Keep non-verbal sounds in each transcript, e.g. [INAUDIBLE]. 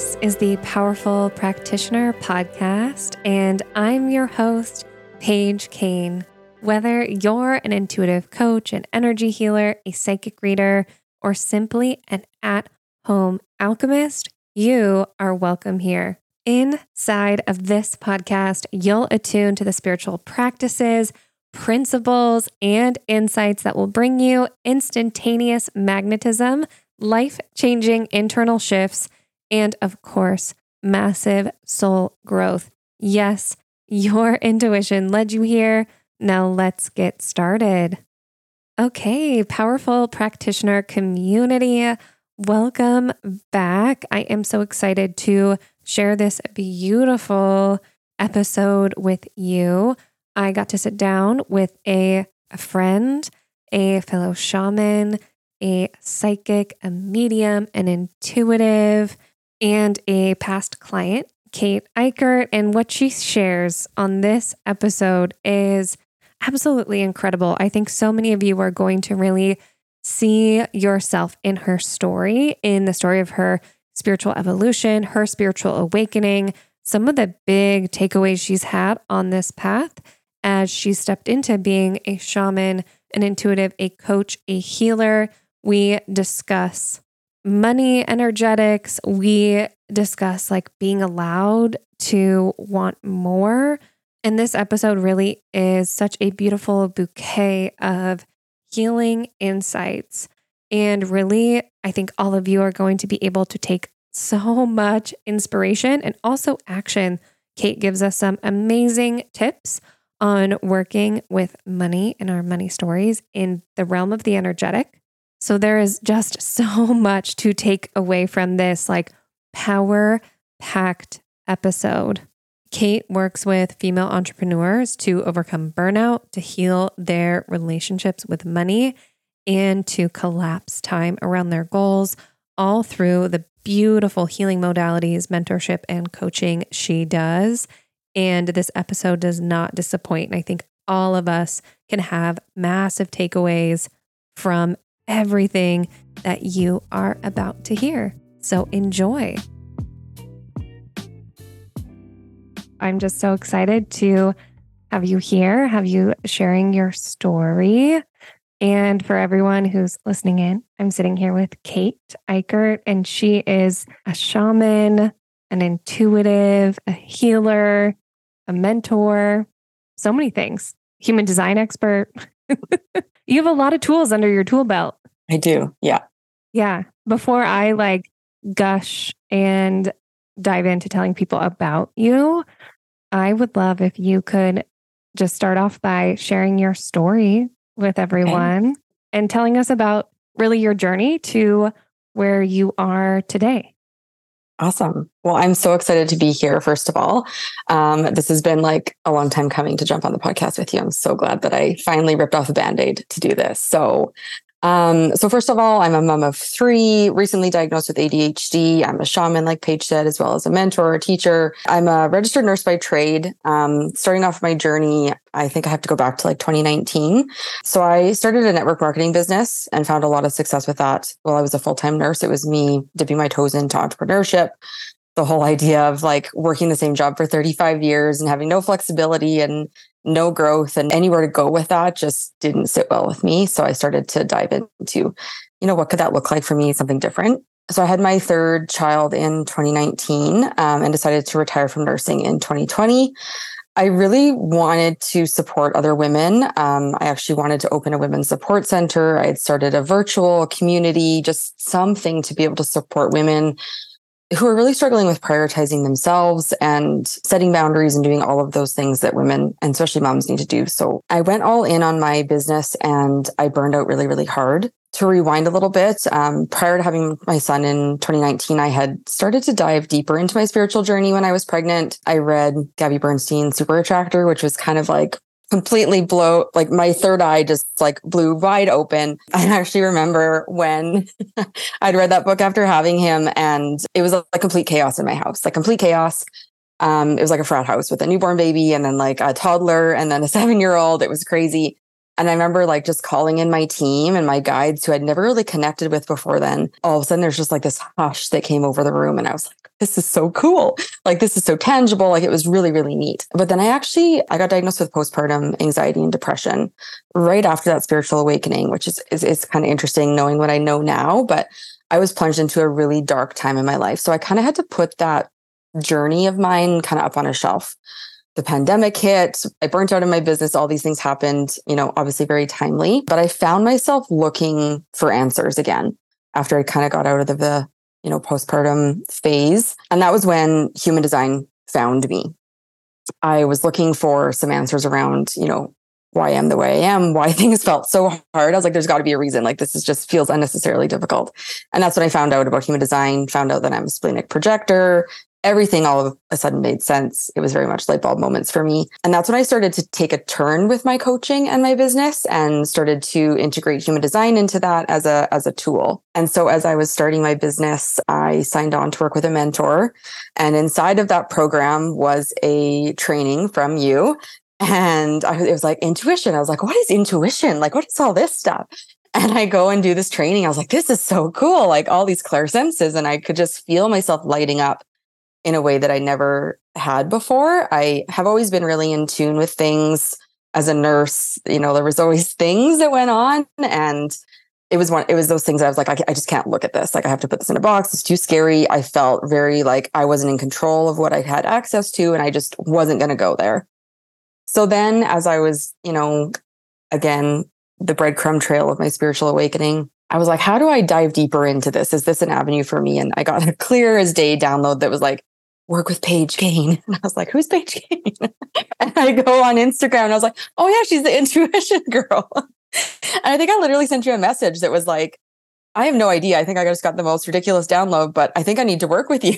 This is the Powerful Practitioner Podcast, and I'm your host, Paige Kane. Whether you're an intuitive coach, an energy healer, a psychic reader, or simply an at home alchemist, you are welcome here. Inside of this podcast, you'll attune to the spiritual practices, principles, and insights that will bring you instantaneous magnetism, life changing internal shifts and of course, massive soul growth. Yes, [LAUGHS] your intuition led you here. Now let's get started. Okay, powerful practitioner community, welcome back. I am so excited to share this beautiful episode with you. I got to sit down with a, a friend, a fellow shaman, a psychic, a medium, an intuitive, and a past client, Kate Ikert. And what she shares on this episode is absolutely incredible. I think so many of you are going to really see yourself in her story, in the story of her spiritual evolution, her spiritual awakening, some of the big takeaways she's had on this path as she stepped into being a shaman, an intuitive, a coach, a healer. We discuss money energetics, we discuss like being allowed to want more. And this episode really is such a beautiful bouquet of healing insights. And really, I think all of you are going to be able to take so much inspiration and also action. Kate gives us some amazing tips on working with money and our money stories in the realm of the energetic so there is just [LAUGHS] so much to take away from this like power packed episode. Kate works with female entrepreneurs to overcome burnout, to heal their relationships with money, and to collapse time around their goals, all through the beautiful healing modalities, mentorship, and coaching she does. And this episode does not disappoint. And I think all of us can have massive takeaways from everything that you are about to hear. So enjoy. I'm just so excited to have you here, have you sharing your story. And for everyone who's listening in, I'm sitting here with Kate Ikert, and she is a shaman, an intuitive, a healer, a mentor, so many things, human design expert. [LAUGHS] you have a lot of tools under your tool belt. I do. Yeah. Yeah. Before I like gush and dive into telling people about you, I would love if you could just start off by sharing your story with everyone okay. and telling us about really your journey to where you are today. Awesome. Well, I'm so excited to be here, first of all. Um, this has been like a long time coming to jump on the podcast with you. I'm so glad that I finally ripped off a band aid to do this. So, um, so first of all, I'm a mom of three, recently diagnosed with ADHD. I'm a shaman, like Paige said, as well as a mentor, a teacher. I'm a registered nurse by trade. Um, starting off my journey, I think I have to go back to like 2019. So I started a network marketing business and found a lot of success with that. While I was a full-time nurse, it was me dipping my toes into entrepreneurship. The whole idea of like working the same job for 35 years and having no flexibility and no growth and anywhere to go with that just didn't sit well with me. So I started to dive into, you know, what could that look like for me? Something different. So I had my third child in 2019 um, and decided to retire from nursing in 2020. I really wanted to support other women. Um, I actually wanted to open a women's support center. I had started a virtual community, just something to be able to support women who are really struggling with prioritizing themselves and setting boundaries and doing all of those things that women and especially moms need to do. So I went all in on my business and I burned out really, really hard. To rewind a little bit, um, prior to having my son in 2019, I had started to dive deeper into my spiritual journey when I was pregnant. I read Gabby Bernstein's Super Attractor, which was kind of like completely blow like my third eye just like blew wide open. [LAUGHS] I actually remember when [LAUGHS] I'd read that book after having him and it was like complete chaos in my house, like complete chaos. Um, it was like a frat house with a newborn baby and then like a toddler and then a [LAUGHS] seven year old. It was crazy. And I remember like just calling in my team and my guides who I'd never really connected with before then. All of a sudden, there's just like this hush that came over the room. And I was like, this is so cool. Like, this is so tangible. Like, it was really, really neat. But then I actually, I got diagnosed with postpartum anxiety and depression right after that spiritual awakening, which is, is, is kind of interesting knowing what I know now. But I was plunged into a really dark time in my life. So I kind of had to put that journey of mine kind of up on a shelf the pandemic hit, I burnt out in my business, all these things happened, you know, obviously very timely, but I found myself looking for answers again after I kind of got out of the, the you know, postpartum phase. And that was when human design found me. I was looking for some answers around, you know, why I am the way I am, why [LAUGHS] things felt so hard. I was like, there's got to be a reason. Like, this is just feels unnecessarily difficult. And that's when I found out about human design, found out that I'm a splenic projector, everything all of a sudden made sense. It was very much light bulb moments for me. And that's when I started to take a turn with my coaching and my business and started to integrate human design into that as a as a tool. And so as I was starting my business, I signed on to work with a mentor. And inside of that program was a training from you. And I, it was like intuition. I was like, what is intuition? Like, what is all this stuff? And I go and do this training. I was like, this is so cool. Like all these clear senses. And I could just feel myself lighting up in a way that I never had before. I have always been really in tune with things as a nurse. You know, there was always [LAUGHS] things that went on and it was one it was those things that i was like I, I, just can't look at this like i have to put this in a box it's too scary i felt very like i wasn't in control of what i had access to and i just wasn't going to go there so then as i was you know again the breadcrumb trail of my spiritual awakening I was like, how do I dive deeper into this? Is this an avenue for me? And I got a [LAUGHS] clear as day download that was like, work with Paige Kane. [LAUGHS] And I was like, who's Paige Kane? [LAUGHS] and I go on Instagram and I was like, oh yeah, she's the [LAUGHS] intuition girl. and I think I literally sent you a message that was like, I have no idea. I think I just got the most ridiculous download, but I think I need to work with you.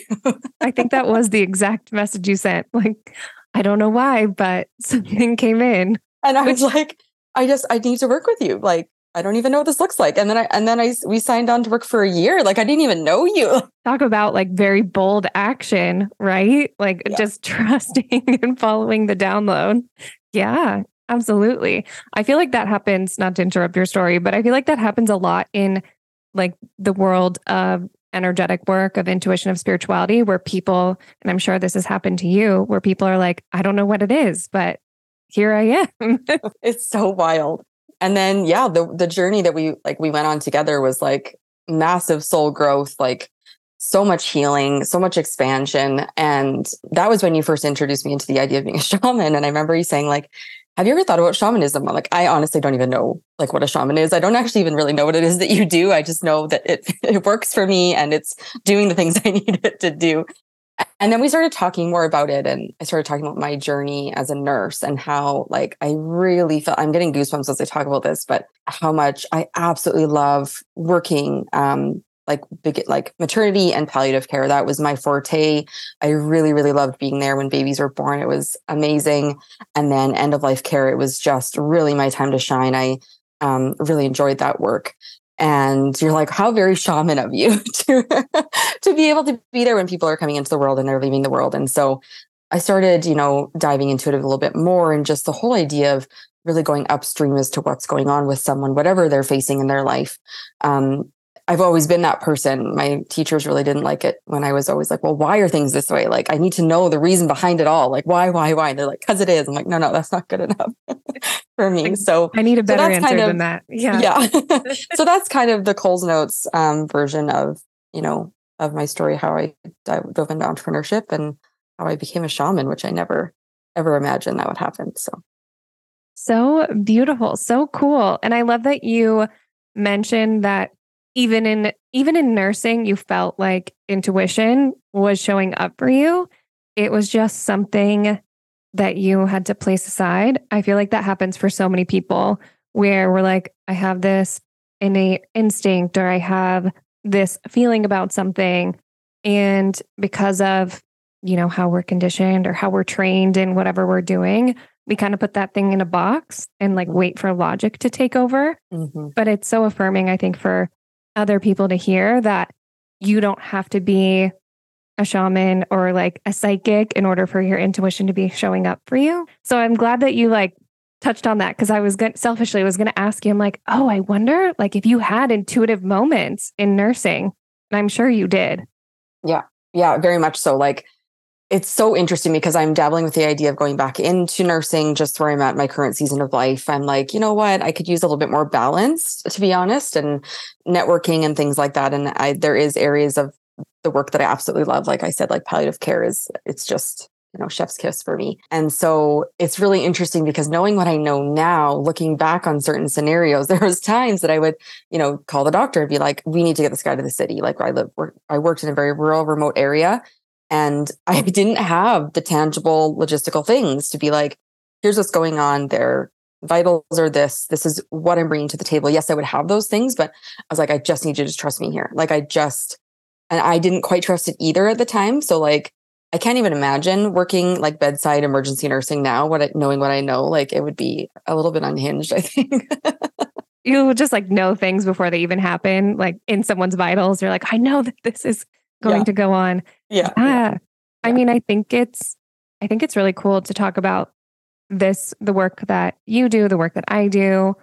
I think that was the exact message you sent. Like, I don't know why, but something came in. And I was like, I just, I need to work with you. Like, I don't even know what this looks like. And then I and then I we signed on to work for a year. Like I didn't even know you. [LAUGHS] Talk about like very bold action, right? Like yeah. just [LAUGHS] trusting and following the download. Yeah, absolutely. I feel like that happens, not to interrupt your story, but I feel like that happens a lot in like the world of energetic work, of intuition, of spirituality, where people, and I'm sure this has happened to you, where people are like, I don't know what it is, but here I am. [LAUGHS] it's so wild and then yeah the the journey that we like we went on together was like massive soul growth like so much healing so much expansion. And that was when you first introduced me into the idea of being a [LAUGHS] shaman. And i remember you saying like have you ever thought about shamanism? I'm like i honestly don't even know like what a shaman is. I don't actually even really know what it is that you do. I just know that it [LAUGHS] it works for me and it's doing the things [LAUGHS] i need it to do and then we started talking more about it and i started talking about my journey as a nurse and how like i really felt i'm getting goosebumps as i talk about this but how much i absolutely love working um like big like maternity and palliative care. That was my forte. I really really loved being there when babies were born. It was amazing. And then end of life care it was just really my time to shine. I um, really enjoyed that work and you're like how very shaman of you [LAUGHS] to to be able to be there when people are coming into the world and they're leaving the world. And so i started you know diving into it a little bit more and just the whole idea of really going upstream as to what's going on with someone whatever they're facing in their life. Um, I've always been that person. My teachers really didn't like it when I was always like, well, why are things this way? Like, I need to know the reason behind it all. Like, why, why, why? And they're like, because it is. I'm like, no, no, that's not good enough [LAUGHS] for me. So I need a better so answer kind of, than that. Yeah. Yeah. [LAUGHS] [LAUGHS] so that's kind of the Coles Notes um, version of, you know, of my story, how I dove into entrepreneurship and how I became a shaman, which I never ever imagined that would happen. So, so beautiful. So cool. And I love that you mentioned that even in even in nursing you felt like intuition was showing up for you. It was just something that you had to place aside. I feel like that happens for so many people where we're like i have this innate instinct or i have this feeling about something. And because of you know how we're conditioned or how we're trained in whatever we're doing we kind of put that thing in a box and like wait for logic to take over. Mm-hmm. but it's so affirming i think for other people to hear that you don't have to be a shaman or like a psychic in order for your intuition to be showing up for you. So I'm glad that you like touched on that because I was going selfishly was going to ask you. I'm like, oh, I wonder like if you had intuitive moments in nursing, and I'm sure you did. Yeah, yeah, very much so. Like it's so interesting because I'm dabbling with the idea of going back into nursing just where I'm at my current season of life. I'm like, you know what? I could use a little bit more balance, to be honest, and networking and things like that. And I, there is areas of the work that I absolutely love. Like I said, like palliative care is, it's just, you know, chef's kiss for me. And so it's really interesting because knowing what I know now, looking back on certain scenarios, [LAUGHS] there was times that I would, you know, call the doctor and be like, we need to get this guy to the city. Like I live, I worked in a very rural, remote area and [LAUGHS] I didn't have the tangible logistical things to be like, here's what's going on. Their vitals are this. This is what I'm bringing to the table. Yes, I would have those things, but I was like, I just need you to trust me here. Like, I just, and I didn't quite trust it either at the time. So, like, I can't even imagine working like bedside emergency nursing now, what I, knowing what I know, like it would be a little bit unhinged, [LAUGHS] I think. you would just like know things before they even happen, like in someone's vitals. You're like, I know that this is going yeah. to go on. Yeah. yeah. I mean, I think it's I think it's really cool to talk about this, the work that you do, the work that I do,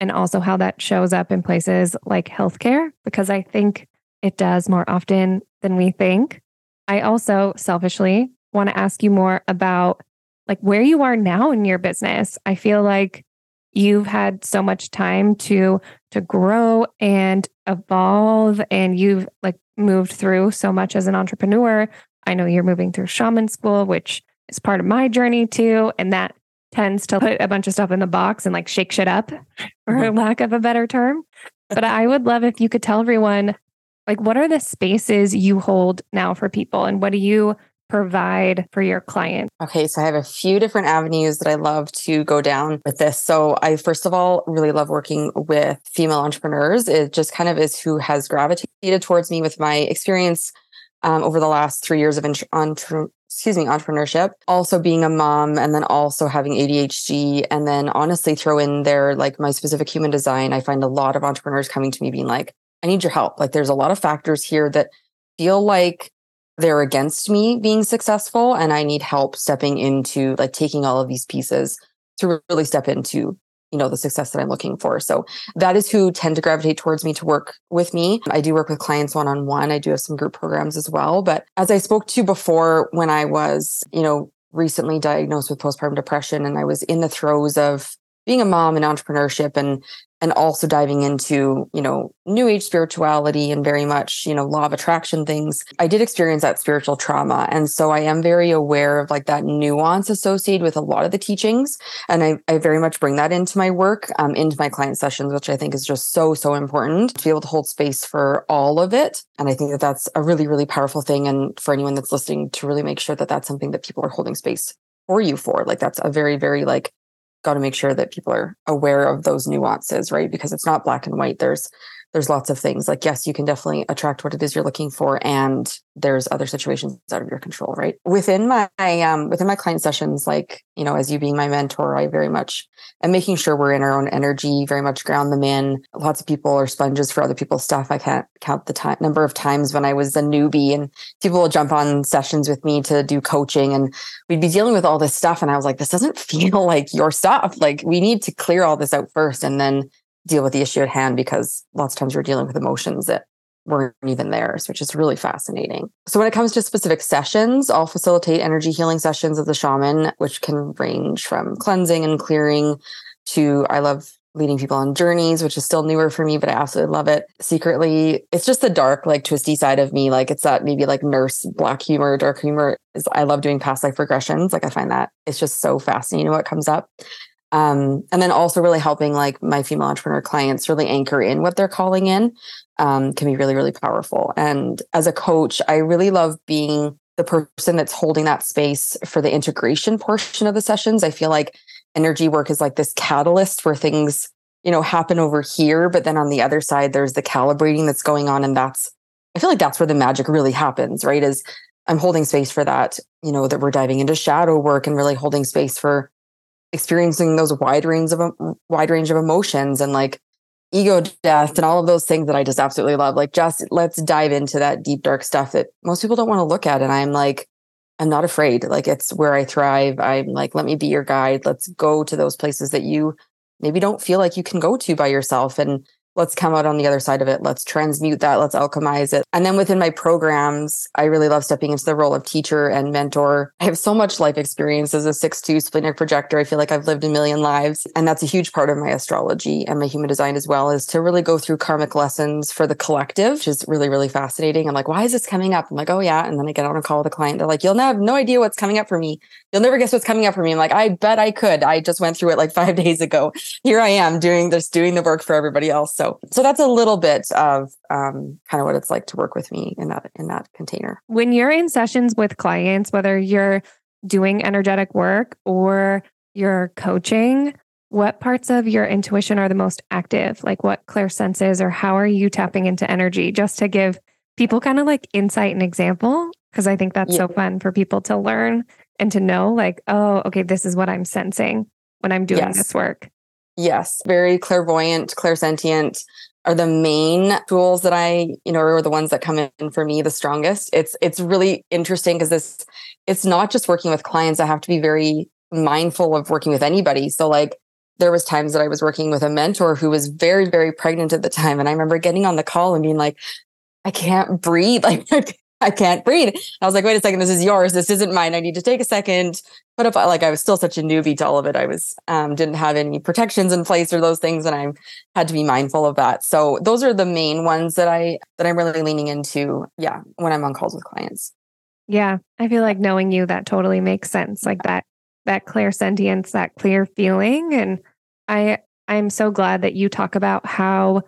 and also how that shows up in places like healthcare, because I think it does more often than we think. I also selfishly want to ask you more about like where you are now in your business. I feel like you've had so much time to to grow and evolve and you've like moved through so much as an entrepreneur. I know you're moving through shaman school, which is part of my journey too. And that tends to put a bunch of stuff in the box and like shake shit up, [LAUGHS] for mm-hmm. lack of a better term. But I would love if you could tell everyone, like, what are the spaces you hold now for people and what do you provide for your client? Okay, so I have a few different avenues that I love to go down with this. So I first of all really love working with female entrepreneurs. It just kind of is who has gravitated towards me with my experience um, over the last three years of entre- excuse me entrepreneurship. Also being a mom, and then also having ADHD, and then honestly throw in there like my specific human design. I find a lot of entrepreneurs coming to me being like, "I need your help." Like there's a lot of factors here that feel like they're against me being successful and I need help stepping into like taking all of these pieces to really step into you know the success that I'm looking for. So that is who tend to gravitate towards me to work with me. I do work with clients one on one. I do have some group programs as well, but as I spoke to before when I was, you know, recently diagnosed with postpartum depression and I was in the throes of being a mom and entrepreneurship and and also diving into you know new age spirituality and very much you know law of attraction things. I did experience that spiritual trauma and so i am very aware of like that nuance associated with a lot of the teachings and i, I very much bring that into my work um, into my client sessions which i think is just so so important to be able to hold space for all of it. And i think that that's a really really powerful thing and for anyone that's listening to really make sure that that's something that people are holding space for you for like that's a very very like got to make sure that people are aware of those nuances, right? Because it's not black and white. There's there's lots of things. Like yes you can definitely attract what it is you're looking for and there's other situations out of your control right? Within my um within my client sessions like you know as you being my mentor i very much am making sure we're in our own energy very much ground them in. Lots of people are sponges for other people's stuff. I can't count the time number of times when i was a newbie and people will jump on sessions with me to do coaching and we'd be dealing with all this stuff and i was like this doesn't [LAUGHS] feel like your stuff. Like we need to clear all this out first and then deal with the issue at hand because lots of times we're dealing with emotions that weren't even theirs, which is really fascinating. So, when it comes to specific sessions, I'll facilitate energy healing sessions of the shaman, which can range from cleansing and clearing to I love leading people on journeys, which is still newer for me, but I absolutely love it. Secretly, it's just the dark, like twisty side of me. Like it's that maybe like nurse black humor, dark humor. I love doing past life regressions. Like I find that it's just so fascinating what comes up. Um, and then also really helping like my female entrepreneur clients really anchor in what they're calling in um, can be really, really powerful. And as a coach, I really love being the person that's holding that space for the integration portion of the sessions. I feel like energy work is like this catalyst where things, you know, happen over here, but then on the other side, there's the calibrating that's going on. And that's, I feel like that's where the magic really happens, right? Is I'm holding space for that, you know, that we're diving into shadow work and really holding space for experiencing those wide range of wide range of emotions and like ego death and all of those things that I just absolutely love. Like just let's dive into that deep dark stuff that most people don't want to look at. And I'm like, I'm not afraid. Like it's where I thrive. I'm like, let me be your guide. Let's go to those places that you maybe don't feel like you can go to by yourself. And let's come out on the other side of it. Let's transmute that. Let's alchemize it. And then within my programs, I really love stepping into the role of teacher and mentor. I have so much life experience as a 6-2 splenic projector. I feel like I've lived a million lives. And that's a huge part of my astrology and my human design as well is to really go through karmic lessons for the collective, which is really, really fascinating. I'm like, why is this coming up? I'm like, oh yeah. And then I get on a call with a client. They're like, you'll have no idea what's coming up for me. You'll never guess what's coming up for me. I'm like, I bet I could. I just went through it like five [LAUGHS] days ago. Here I am doing this, doing the work for everybody else. So so that's a little bit of um, kind of what it's like to work with me in that in that container. When you're in sessions with clients, whether you're doing energetic work or you're coaching, what parts of your intuition are the most active? Like what clear senses or how are you tapping into energy? Just to give people kind of like insight and example, because I think that's yeah. so fun for people to learn and to know, like, oh, okay, this is what I'm sensing when I'm doing yes. this work. Yes, very clairvoyant, clairsentient are the main tools that I, you know, are the ones that come in for me the strongest. It's it's really interesting because this it's not just working with clients. I have to be very mindful of working with anybody. So like there was times that I was working with a mentor who was very, very pregnant at the time. And I remember getting on the call and being like, I can't breathe. [LAUGHS] Like I can't breathe. I was like, wait a second, this is yours. This isn't mine. I need to take a second. But if I like I was still such a newbie to all of it, I was um didn't have any protections in place or those things, and I had to be mindful of that. So those are the main ones that I that I'm really leaning into, yeah, when I'm on calls with clients. Yeah. I feel like knowing you, that totally makes sense. Like that that clear sentience, that clear feeling. And I I'm so glad that you talk about how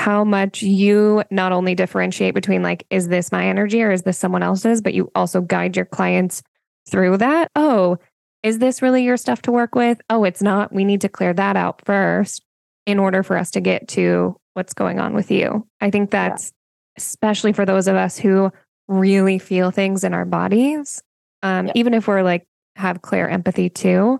how much you not only differentiate between like is this my energy or is this someone else's but you also guide your clients through that. Oh is this really your stuff to work with? Oh it's not. We need to clear that out first in order for us to get to what's going on with you. I think that's yeah. especially for those of us who really feel things in our bodies. Um, yeah. even if we're like have clear empathy too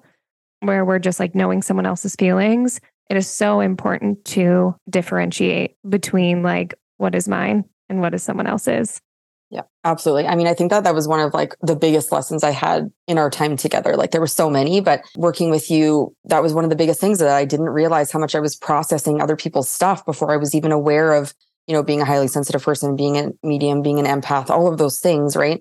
where we're just like knowing someone else's feelings it is so important to differentiate between like what is mine and what is someone else's. Yeah, absolutely. I mean, I think that that was one of like the biggest lessons I had in our time together. Like there were so many, but working with you, that was one of the biggest things that I didn't realize how much I was processing other people's stuff before I was even aware of, you know, being a highly sensitive person, being a medium, being an empath, all of those things, right?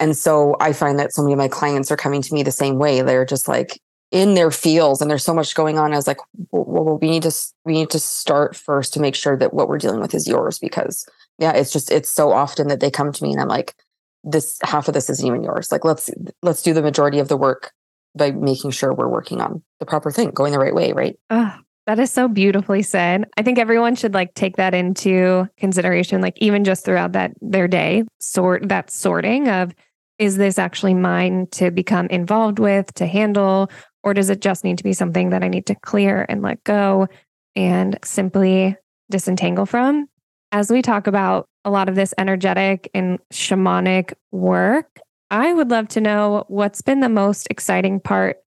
And so I find that so many of my clients are coming to me the same way. They're just like, in their fields and there's so much going on. I was like, well, we need to we need to start first to make sure that what we're dealing with is yours because yeah, it's just it's so often that they come to me and I'm like, this half of this isn't even yours. Like let's let's do the majority of the work by making sure we're working on the proper thing, going the right way, right? Oh, that is so beautifully said. I think everyone should like take that into consideration, like even just throughout that their day, sort that sorting of is this actually mine to become involved with, to handle, or does it just need to be something that I need to clear and let go and simply disentangle from? As we talk about a lot of this energetic and shamanic work, I would love to know what's been the most exciting part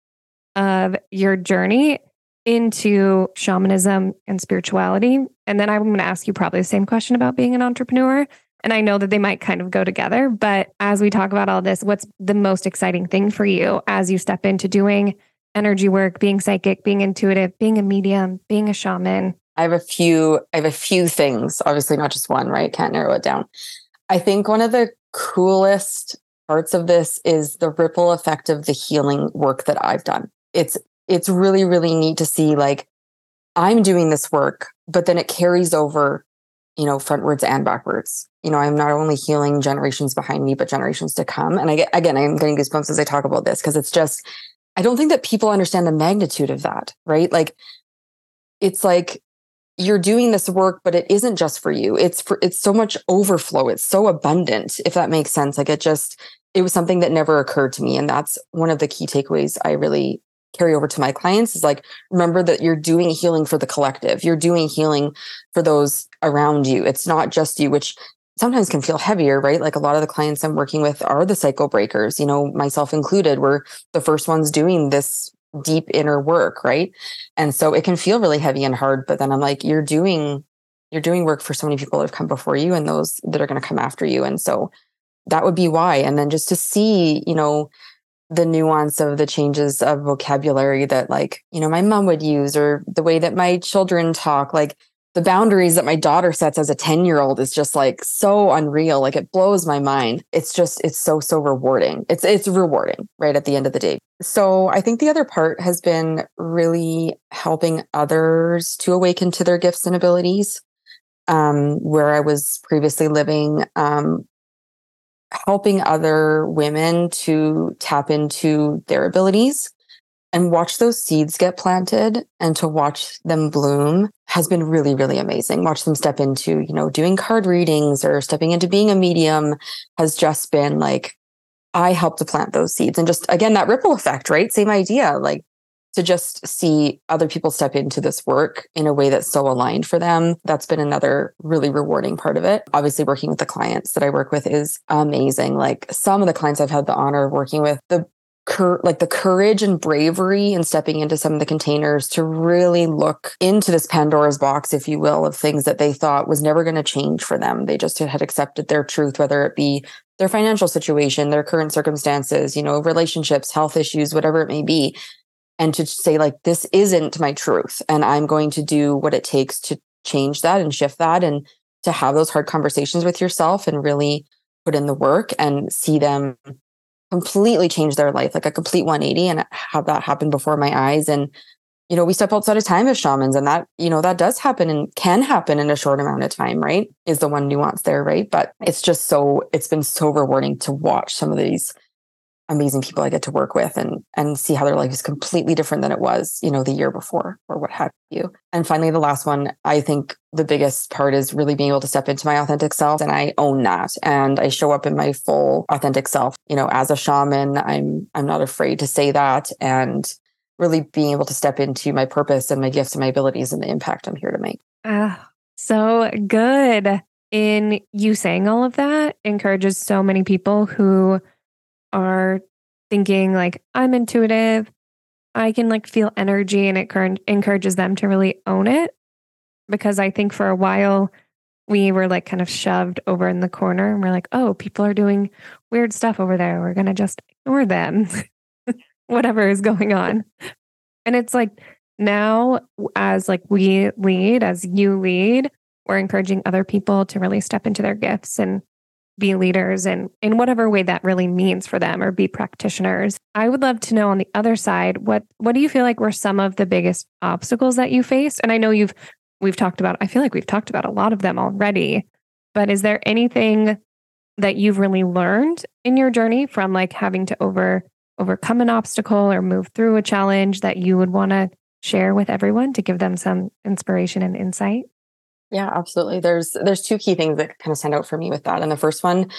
of your journey into shamanism and spirituality. And then I'm going to ask you probably the same question about being an entrepreneur. And I know that they might kind of go together. But as we talk about all this, what's the most exciting thing for you as you step into doing energy work, being psychic, being intuitive, being a medium, being a shaman? I have a few, I have a few things, obviously not just one, right? Can't narrow it down. I think one of the coolest parts of this is the ripple effect of the healing work that I've done. It's it's really really neat to see like I'm doing this work, but then it carries over, you know, frontwards and backwards. You know, I'm not only healing generations behind me, but generations to come. And I get again, I'm getting goosebumps as I talk about this because it's just I don't think that people understand the magnitude of that, right? Like it's like you're doing this work but it isn't just for you. It's for it's so much overflow. It's so abundant if that makes sense. Like it just it was something that never occurred to me and that's one of the key takeaways I really carry over to my clients is like remember that you're doing healing for the collective. You're doing healing for those around you. It's not just you, which sometimes can feel heavier, right? Like a lot of the clients I'm working with are the cycle breakers, you know, myself included. We're the first ones doing this deep inner work, right? And so it can feel really heavy and hard, but then I'm like, you're doing you're doing work for so many people that have come before you and those that are going to come after you. And so that would be why. And then just to see, you know, the nuance of the changes of vocabulary that like, you know, my mom would use or the way that my children talk, like the boundaries that my daughter sets as a 10 year old is just like so unreal. Like it blows my mind. It's just it's so so rewarding. It's it's rewarding right at the end of the day. So i think the other part has been really helping others to awaken to their gifts and abilities. Um, where i was previously living um, helping other women to tap into their abilities and watch those seeds get planted and to watch them bloom has been really really amazing. Watch them step into you know doing card readings or stepping into being a medium has just been like i helped to plant those seeds. And just again that ripple effect right? Same idea like to just see other people step into this work in a way that's so aligned for them that's been another really rewarding part of it. Obviously working with the clients that i work with is amazing. Like some of the clients i've had the honor of working with the cur- like the courage and bravery in stepping into some of the containers to really look into this Pandora's box, if you will, of things that they thought was never going to change for them. They just had accepted their truth, whether it be their financial situation, their current circumstances, you know, relationships, health issues, whatever it may be. And to say, like, this isn't my truth. And I'm going to do what it takes to change that and shift that and to have those hard conversations with yourself and really put in the work and see them completely changed their life, like a complete 180 and have that happen before my eyes. And, you know, we step outside of time as shamans and that, you know, that does happen and can happen in a short amount of time, right? Is the one nuance there, right? But it's just so, it's been so rewarding to watch some of these amazing people I get to work with and and see how their life is completely different than it was, you know, the year before or what have you. And finally the last one, I think the biggest part is really being able to step into my authentic self and I own that and I show up in my full authentic self. You know, as a shaman, I'm I'm not afraid to say that and really being able to step into my purpose and my gifts and my abilities and the impact I'm here to make. Ah, so good. In you saying all of that encourages so many people who are thinking like I'm intuitive, I can like feel energy and it encourages them to really own it because I think for a while we were like kind of shoved over in the corner and we're like, "Oh, people are doing weird stuff over there. We're going to just ignore them." [LAUGHS] Whatever is going on. And it's like now as like we lead, as you lead, we're encouraging other people to really step into their gifts and be leaders and in whatever way that really means for them or be practitioners. I would love to know on the other side what what do you feel like were some of the biggest obstacles that you faced? And I know you've we've talked about I feel like we've talked about a lot of them already, but is there anything that you've really learned in your journey from like having to over overcome an obstacle or move through a challenge that you would want to share with everyone to give them some inspiration and insight? Yeah, absolutely. There's there's two key things that kind of stand out for me with that. And the first one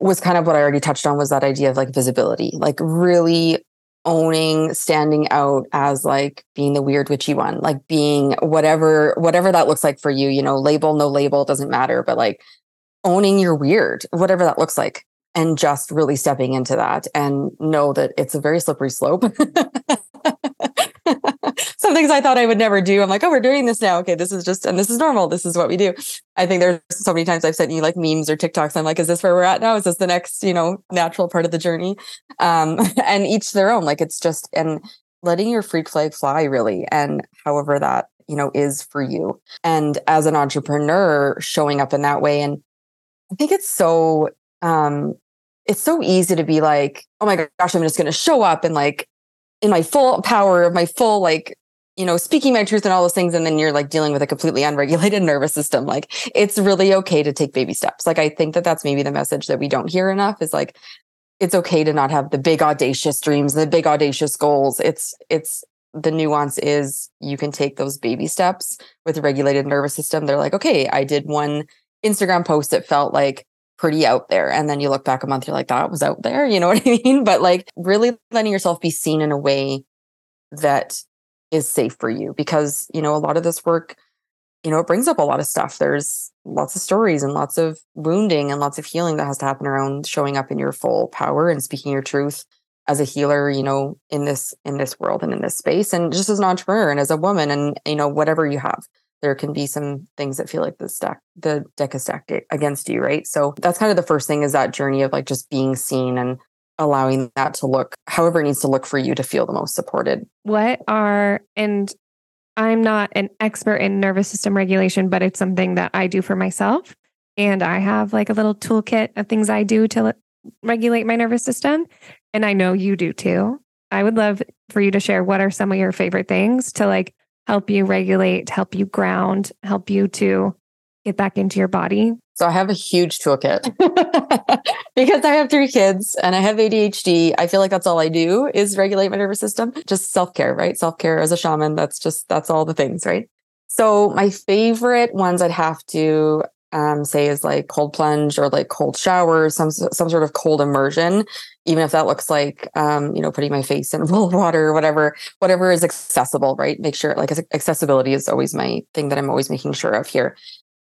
was kind of what I already touched on was that idea of like visibility, like really owning standing out as like being the weird witchy one, like being whatever whatever that looks like for you, you know, label no label doesn't matter, but like owning your weird, whatever that looks like and just really stepping into that and know that it's a very slippery slope. [LAUGHS] some things I thought I would never do. I'm like, oh, we're doing this now. Okay, this is just, and this is normal. This is what we do. I think there's so many times I've sent you like memes or TikToks. I'm like, is this where we're at now? Is this the next, you know, natural part of the journey? Um, [LAUGHS] and each their own. Like it's just, and letting your freak flag fly really. And however that, you know, is for you. And as an entrepreneur, showing up in that way. And I think it's so, um, it's so easy to be like, oh my gosh, I'm just going to show up and like in my full power of my full like you know speaking my truth and all those things and then you're like dealing with a completely unregulated [LAUGHS] nervous system like it's really okay to take baby steps like i think that that's maybe the message that we don't hear enough is like it's okay to not have the big audacious dreams the big audacious goals it's it's the nuance is you can take those baby steps with a regulated nervous system they're like okay i did one instagram post that felt like pretty out there. And then you look back a month, you're like, that was out there. [LAUGHS] You know what I mean? But like really letting yourself be seen in a way that is safe for you because, you know, a lot of this work, you know, it brings up a lot of stuff. There's lots of stories and lots of wounding and lots of healing that has to happen around showing up in your full power and speaking your truth as a healer, you know, in this in this world and in this space and just as an entrepreneur and as a woman and you know whatever you have there can be some things that feel like the stack the deck is stacked against you right so that's kind of the first thing is that journey of like just being seen and allowing that to look however it needs to look for you to feel the most supported. What are and i'm not an expert in nervous system regulation but it's something that i do for myself. And i have like a little toolkit of things i do to regulate my nervous system. And i know you do too. I would love for you to share what are some of your favorite things to like help you regulate, help you ground, help you to get back into your body? So I have a huge toolkit [LAUGHS] because I have three kids and I have ADHD. I feel like that's all I do is regulate my nervous system. Just self-care, right? Self-care as a shaman. That's just that's all the things, right? So my favorite ones I'd have to um, say is like cold plunge or like cold showers, some some sort of cold immersion, even if that looks like um, you know putting my face in cold [LAUGHS] water or whatever, whatever is accessible, right? Make sure like accessibility is always my thing that I'm always making sure of here.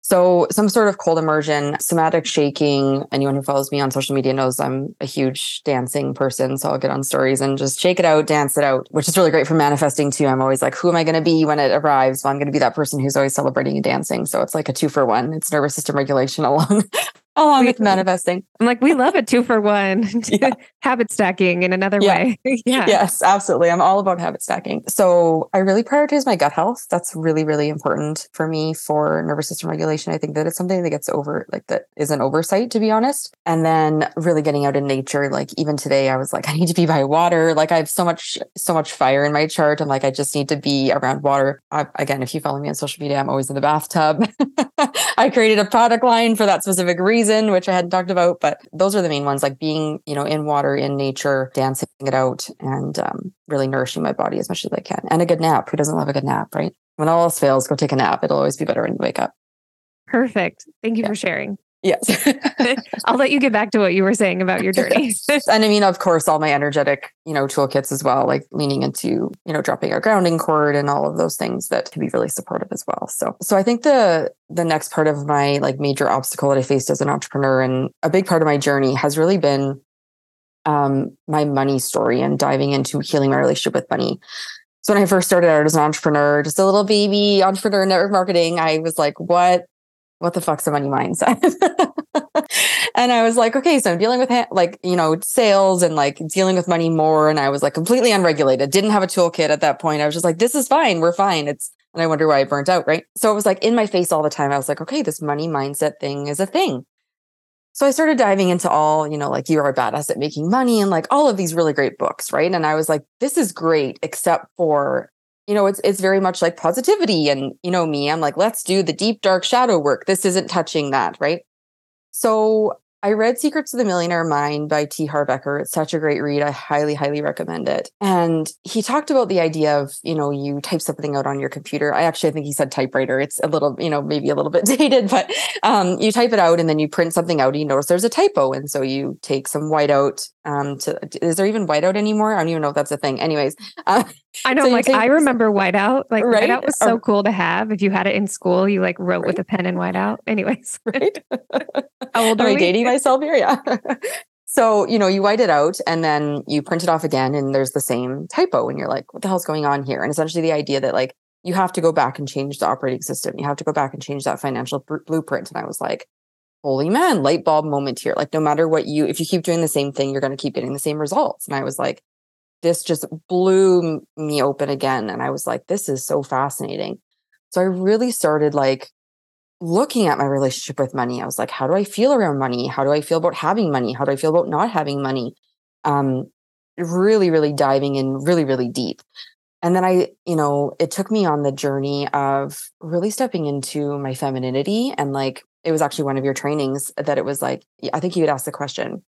So, some sort of cold immersion, somatic shaking. Anyone who follows me on social media knows I'm a huge dancing person. So, I'll get on stories and just shake it out, dance it out, which is really great for manifesting too. I'm always like, who am I going to be when it arrives? Well, I'm going to be that person who's always celebrating and dancing. So, it's like a two for one. It's nervous system regulation [LAUGHS] along Oh, along with manifesting. I'm like, we love a two for one [LAUGHS] [LAUGHS] yeah. habit stacking in another yeah. way. [LAUGHS] yeah. Yes, absolutely. I'm all about habit stacking. So I really prioritize my gut health. That's really, really important for me for nervous system regulation. I think that it's something that gets over, like, that is an oversight, to be honest. And then really getting out in nature. Like, even today, I was like, I need to be by water. Like, I have so much, so much fire in my chart. I'm like, I just need to be around water. I, again, if you follow me on social media, I'm always in the bathtub. I created a product line for that specific reason reason, which I hadn't talked about, but those are the main ones like being, you know, in water, in nature, dancing it out, and um, really nourishing my body as much as I can. And a good nap. Who doesn't love a good nap, right? When all else fails, go take a nap. It'll always be better when you wake up. Perfect. Thank you yeah. for sharing. Yes. [LAUGHS] I'll let you get back to what you were saying about your journey. and I mean, of course, all my energetic, you know, toolkits as well, like leaning into, you know, dropping a grounding cord and all of those things that can be really supportive as well. So, so I think the the next part of my like major obstacle that I faced as an entrepreneur and a big part of my journey has really been um, my money story and diving into healing my relationship with money. So when I first started out as an entrepreneur, just a little baby entrepreneur in network marketing, I was like, what what the fuck's a money mindset? [LAUGHS] and I was like, okay, so I'm dealing with like, you know, sales and like dealing with money more. And I was like completely unregulated, didn't have a toolkit at that point. I was just like, this is fine. We're fine. It's, and I wonder why I burnt out. Right. So it was like in my face all the time. I was like, okay, this money mindset thing is a thing. So I started diving into all, you know, like you are a badass at making money and like all of these really great books. Right. And I was like, this is great, except for you know it's it's very much like positivity and you know me i'm like let's do the deep dark shadow work this isn't touching that right so I read Secrets of the Millionaire Mind by T. Harv Eker. It's such a great read. I highly, highly recommend it. And he talked about the idea of, you know, you type something out on your computer. I actually I think he said typewriter. It's a little, you know, maybe a little bit [LAUGHS] dated, but um, you type it out and then you print something out and you notice there's a typo. And so you take some whiteout um to is there even whiteout anymore? I don't even know if that's a thing. Anyways. Uh, I know, so like I remember whiteout. Like right? whiteout was so or, cool to have. If you had it in school, you like wrote right? with a pen and whiteout. [LAUGHS] Anyways. Right. [LAUGHS] How old are Am I dating myself here? Yeah. [LAUGHS] so, you know, you white it out and then you print it off again and there's the same typo and you're like, what the hell's going on here? And essentially the idea that like you have to go back and change the operating system. You have to go back and change that financial br- blueprint. And I was like, holy man, light bulb moment here. Like, no matter what you, if you keep doing the same thing, you're going to keep getting the same results. And I was like, this just blew me open again. And I was like, this is so fascinating. So I really started like looking at my relationship with money. I was like, how do I feel around money? How do I feel about having money? How do I feel about not having money? Um, really, really diving in really, really deep. And then I, you know, it took me on the journey of really stepping into my femininity. And like, it was actually one of your trainings that it was like, I think you had asked the question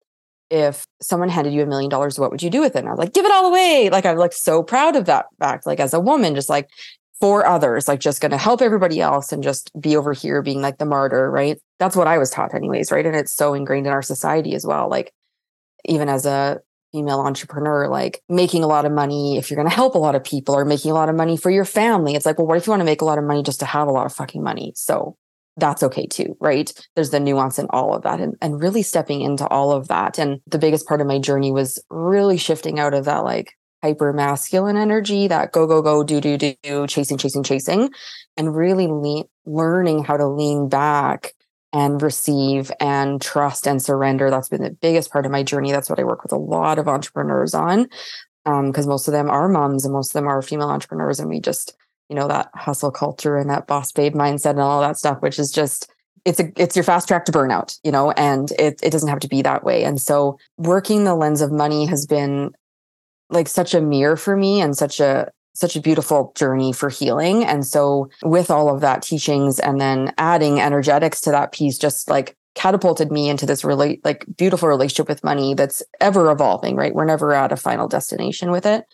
if someone handed you a million dollars, what would you do with it? And I was like, give it all away. Like, I'm like so proud of that fact. Like, as a woman, just like for others, like just to help everybody else and just be over here being like the martyr, right? That's what I was taught, anyways, right? And it's so ingrained in our society as well. Like, even as a female entrepreneur, like making a lot of money if you're to help a lot of people or making a lot of money for your family. It's like, well, what if you want to make a lot of money just to have a lot of fucking money? So that's okay too, right? There's the nuance in all of that and, and really stepping into all of that. And the biggest part of my journey was really shifting out of that, like, hyper masculine energy, that go, go, go, do, do, do, chasing, chasing, chasing, and really le- learning how to lean back and receive and trust and surrender. That's been the biggest part of my journey. That's what I work with a lot of entrepreneurs on because um, most of them are moms and most of them are female entrepreneurs. And we just, you know, that hustle culture and that boss babe mindset and all that stuff, which is just, it's a it's your fast track to burnout, you know, and it it doesn't have to be that way. And so working the lens of money has been like such a mirror for me and such a such a beautiful journey for healing. And so with all of that teachings and then adding energetics to that piece, just like catapulted me into this really like beautiful relationship with money that's ever evolving, right? We're never at a final destination with it.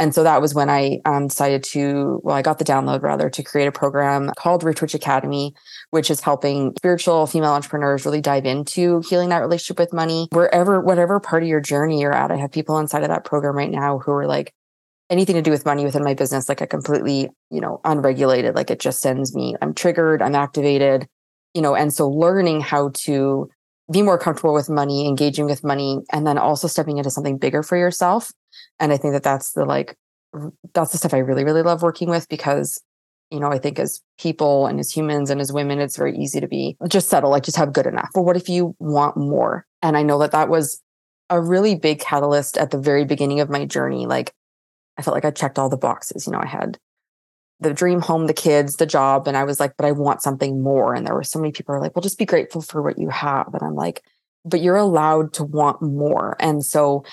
And so that was when I um, decided to, well, I got the download rather to create a program called Rich Witch Academy, which is helping spiritual female entrepreneurs really dive into healing that relationship with money. Wherever, whatever part of your journey you're at, I have people inside of that program right now who are like, anything to do with money within my business, like I completely, you know, unregulated, like it just sends me, I'm triggered, I'm activated, you know, and so learning how to be more comfortable with money, engaging with money, and then also stepping into something bigger for yourself. And I think that that's the like, that's the stuff I really, really love working with because, you know, I think as people and as humans and as women, it's very easy to be just settle, like just have good enough. But what if you want more? And I know that that was a really big catalyst at the very beginning of my journey. Like, I felt like I checked all the boxes. You know, I had the dream home, the kids, the job. And I was like, but I want something more. And there were so many people are like, well, just be grateful for what you have. And I'm like, but you're allowed to want more. And so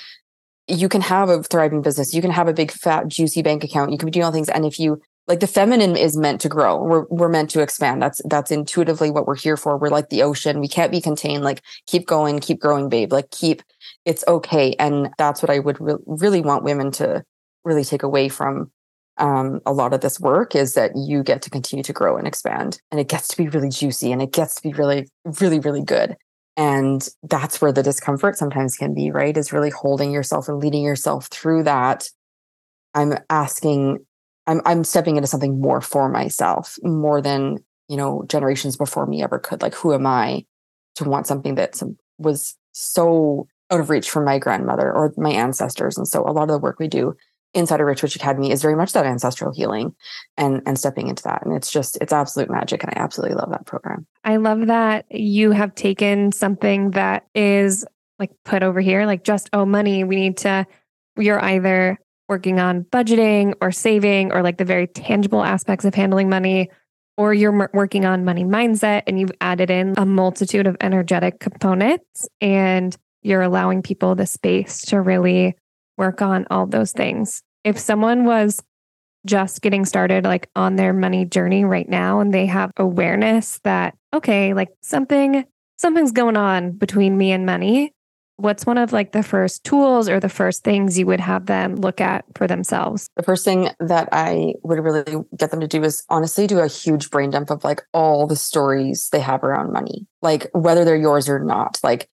you can have a thriving business, you can have a big, fat, juicy bank account, you can be doing all things. And if you like the feminine is meant to grow. We're we're meant to expand. That's that's intuitively what we're here for. We're like the ocean. We can't be contained. Like keep going, keep growing, babe. Like keep it's okay. And that's what I would re- really want women to really take away from um, a lot of this work is that you get to continue to grow and expand and it gets to be really juicy and it gets to be really really really good and that's where the discomfort sometimes can be right is really holding yourself and leading yourself through that. I'm asking i'm i'm stepping into something more for myself more than you know generations before me ever could. Like who am i to want something that was so out of reach from my grandmother or my ancestors? And so a lot of the work we do inside of Rich Witch Academy is very much that ancestral healing and and stepping into that. And it's just it's absolute magic. And I absolutely love that program. I love that you have taken something that is like put over here, like just oh money. We need to you're either working on budgeting or saving or like the very tangible aspects of handling money or you're working on money mindset and you've added in a multitude of energetic components and you're allowing people the space to really work on all those things. If someone was just getting started like on their money journey right now and they have awareness that okay, like something something's going on between me and money, what's one of like the first tools or the first things you would have them look at for themselves? The first thing that I would really get them to do is honestly do a huge brain dump of like all the stories they have around money, like whether they're yours or not. Like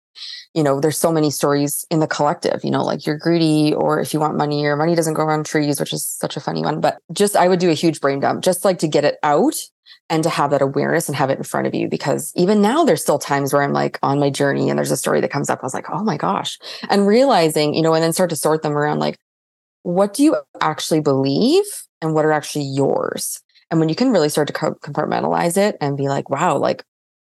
you know, there's so many stories in the collective, you know, like you're greedy or if you want money or money doesn't grow on trees, which is such a funny one. But just, I would do a huge brain dump just like to get it out and to have that awareness and have it in front of you. Because even now, there's still times where I'm like on my journey and there's a story that comes up. I was like, oh my gosh. And realizing, you know, and then start to sort them around like, what do you actually believe and what are actually yours? And when you can really start to compartmentalize it and be like, wow, like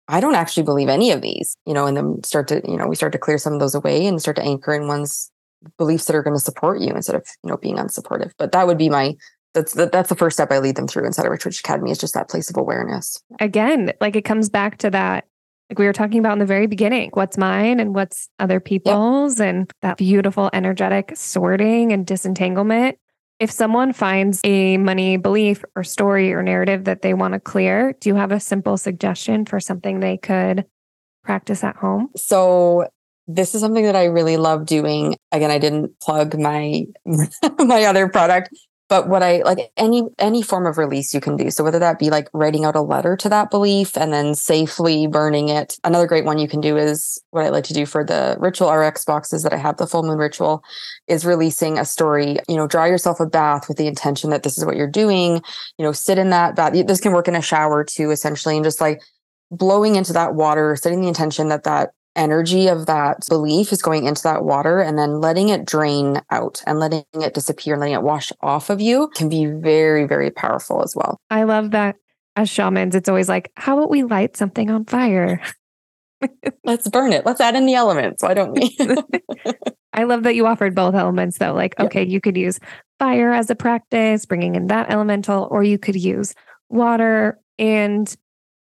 I don't actually believe any of these, you know, and then start to, you know, we start to clear some of those away and start to anchor in one's beliefs that are going to support you instead of, you know, being unsupportive. But that would be my, that's the, that's the first step I lead them through inside of Rich Academy is just that place of awareness. Again, like it comes back to that, like we were talking about in the very beginning, what's mine and what's other people's yep. and that beautiful energetic sorting and disentanglement if someone finds a money belief or story or narrative that they want to clear, do you have a simple suggestion for something they could practice at home? So this is something that I really love doing. Again, I didn't plug my [LAUGHS] my other product, but what i like any any form of release you can do. So whether that be like writing out a letter to that belief and then safely burning it. Another great one you can do is what i like to do for the ritual rx boxes that i have the full moon ritual is releasing a story. You know draw yourself a bath with the intention that this is what you're doing. You know sit in that bath. This can work in a shower too essentially and just like blowing into that water setting the intention that that energy of that belief is going into that water and then letting it drain out and letting it disappear and letting it wash off of you can be very, very powerful as well. I love that as shamans, it's always like, how about we light something on fire? [LAUGHS] Let's burn it. Let's add in the elements. Why don't we? [LAUGHS] I love that you offered both elements though. Like, Yeah. okay, you could use fire as a practice, bringing in that elemental, or you could use water. And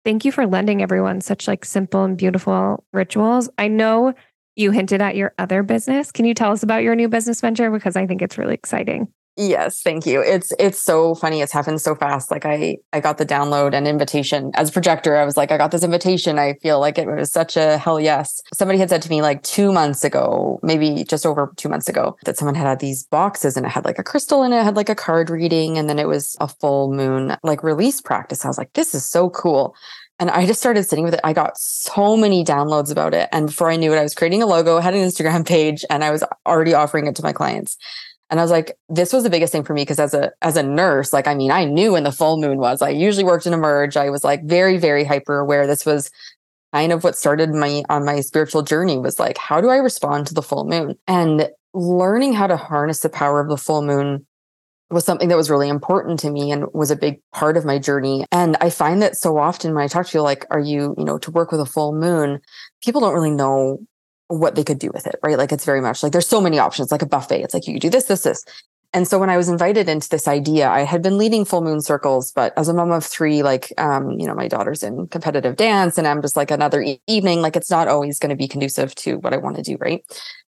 thank you for lending everyone such like simple and beautiful rituals. I know you hinted at your other business. Can you tell us about your new business venture? Because I think it's really exciting. Yes, thank you. It's it's so funny. It's happened so fast. Like I I got the download and invitation as projector. I was like, I got this invitation. I feel like it was such a hell yes. Somebody had said to me like two months ago, maybe just over two months ago, that someone had had these boxes and it had like a crystal in it, it had like a card reading, and then it was a full moon like release practice. I was like, this is so cool. And I just started sitting with it. I got so many downloads about it. And before I knew it, I was creating a logo, had an Instagram [LAUGHS] page, and I was already offering it to my clients. And I was like, this was the biggest thing for me because as a as a nurse, like I mean, I knew when the full moon was. I usually worked in Emerge. I was like very, very hyper aware. This was kind of what started my on my spiritual journey was like, how do I respond to the full moon? And learning how to harness the power of the full moon was something that was really important to me and was a big part of my journey. And I find that so often when I talk to you, like, are you, you know, to work with a full moon, people don't really know what they could do with it, right? Like it's very much like there's so many options, like a buffet. It's like you do this, this, this. And so when I was invited into this idea, I had been leading full moon circles, but as a mom of three, like, um, you know, my daughter's in competitive dance and I'm just like another e- evening, like it's not always going to be conducive to what I want to do. Right.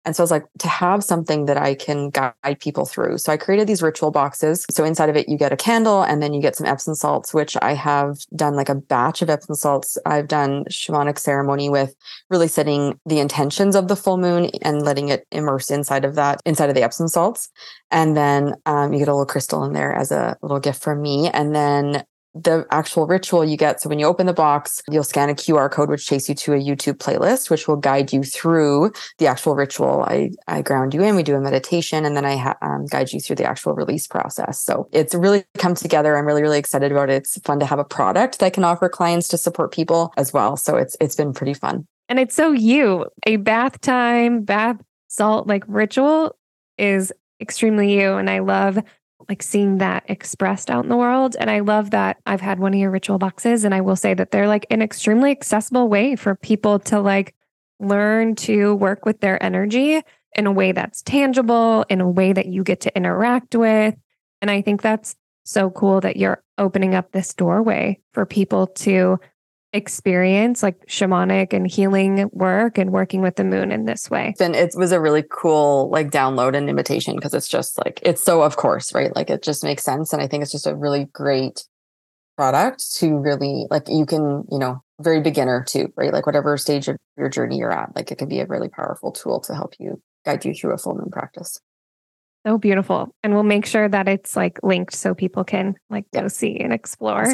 And so I was like, to have something that I can guide people through. So I created these ritual boxes. So inside of it, you get a candle and then you get some Epsom salts, which I have done like a batch of Epsom salts. I've done shamanic ceremony with really setting the intentions of the full moon and letting it immerse inside of that, inside of the Epsom salts. And then um, you get a little crystal in there as a little gift from me. And then the actual ritual you get. So when you open the box, you'll scan a QR code, which takes you to a YouTube playlist, which will guide you through the actual ritual. I, I ground you in, we do a meditation, and then I ha- um, guide you through the actual release process. So it's really come together. I'm really, really excited about it. It's fun to have a product that can offer clients to support people as well. So it's it's been pretty fun. And it's so you. A bath time, bath salt like ritual is extremely you. And I love like seeing that expressed out in the world. And I love that I've had one of your ritual boxes. And I will say that they're like an extremely accessible way for people to like learn to work with their energy in a way that's tangible, in a way that you get to interact with. And I think that's so cool that you're opening up this doorway for people to experience like shamanic and healing work and working with the moon in this way. And it was a really cool like download and invitation because it's just like it's so of course, right? Like it just makes sense. And I think it's just a really great product to really like you can, you know, very beginner too, right? Like whatever stage of your journey you're at, like it can be a really powerful tool to help you guide you through a full moon practice. So beautiful. And we'll make sure that it's like linked so people can like go see and explore.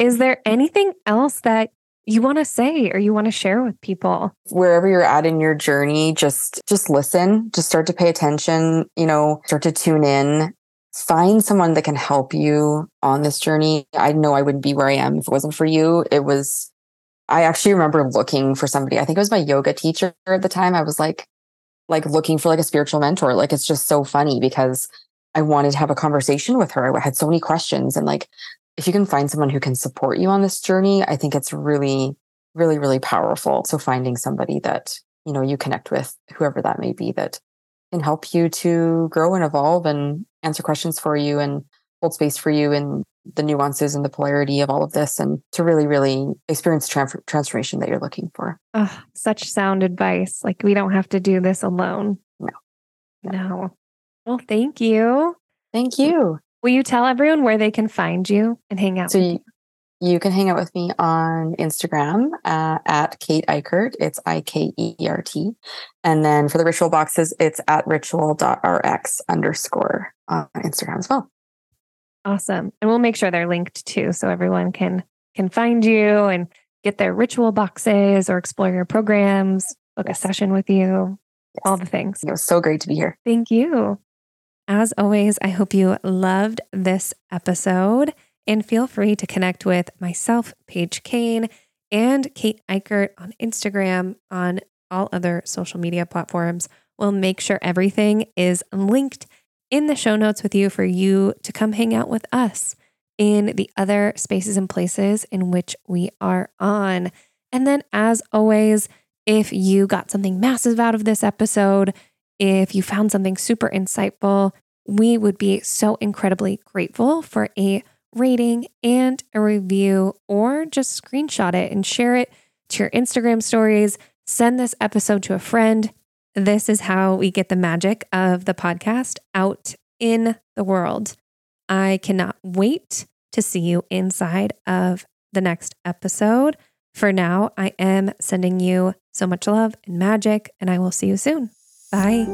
Is there anything else that you want to say or you want to share with people? wherever you're at in your journey just just listen just start to pay attention you know start to tune in. Find someone that can help you on this journey. I know i wouldn't be where i am if it wasn't for you. It was i actually remember looking for somebody i think it was my yoga teacher at the time. I was like like looking for like a spiritual mentor. Like it's just so funny because i wanted to have a conversation with her. I had so many questions and like if you can find someone who can support you on this journey i think it's really really really powerful so finding somebody that you know you connect with whoever that may be that can help you to grow and evolve and answer questions for you and hold space for you and the nuances and the polarity of all of this and to really really experience the transformation that you're looking for Oh, such sound advice. Like we don't have to do this alone. No. No. No. Well, thank you. thank you Will you tell everyone where they can find you and hang out? so with you, you can hang out with me on Instagram uh, at Kate Ikert. It's I K E R T. And then for the ritual boxes, it's at ritual.rx underscore on Instagram as well. Awesome. And we'll make sure they're linked too so everyone can can find you and get their ritual boxes or explore your programs, book a session with you, all the things. It was so great to be here. Thank you. As always, I hope you loved this episode and feel free to connect with myself, Paige Kane, and Kate Ikert on Instagram on all other social media platforms. We'll make sure everything is linked in the show notes with you for you to come hang out with us in the other spaces and places in which we are on. And then, as always, if you got something massive out of this episode, if you found something super insightful, we would be so incredibly grateful for a rating and a review, or just screenshot it and share it to your Instagram stories. Send this episode to a friend. This is how we get the magic of the podcast out in the world. I cannot wait to see you inside of the next episode. For now, I am sending you so much love and magic, and I will see you soon. Bye.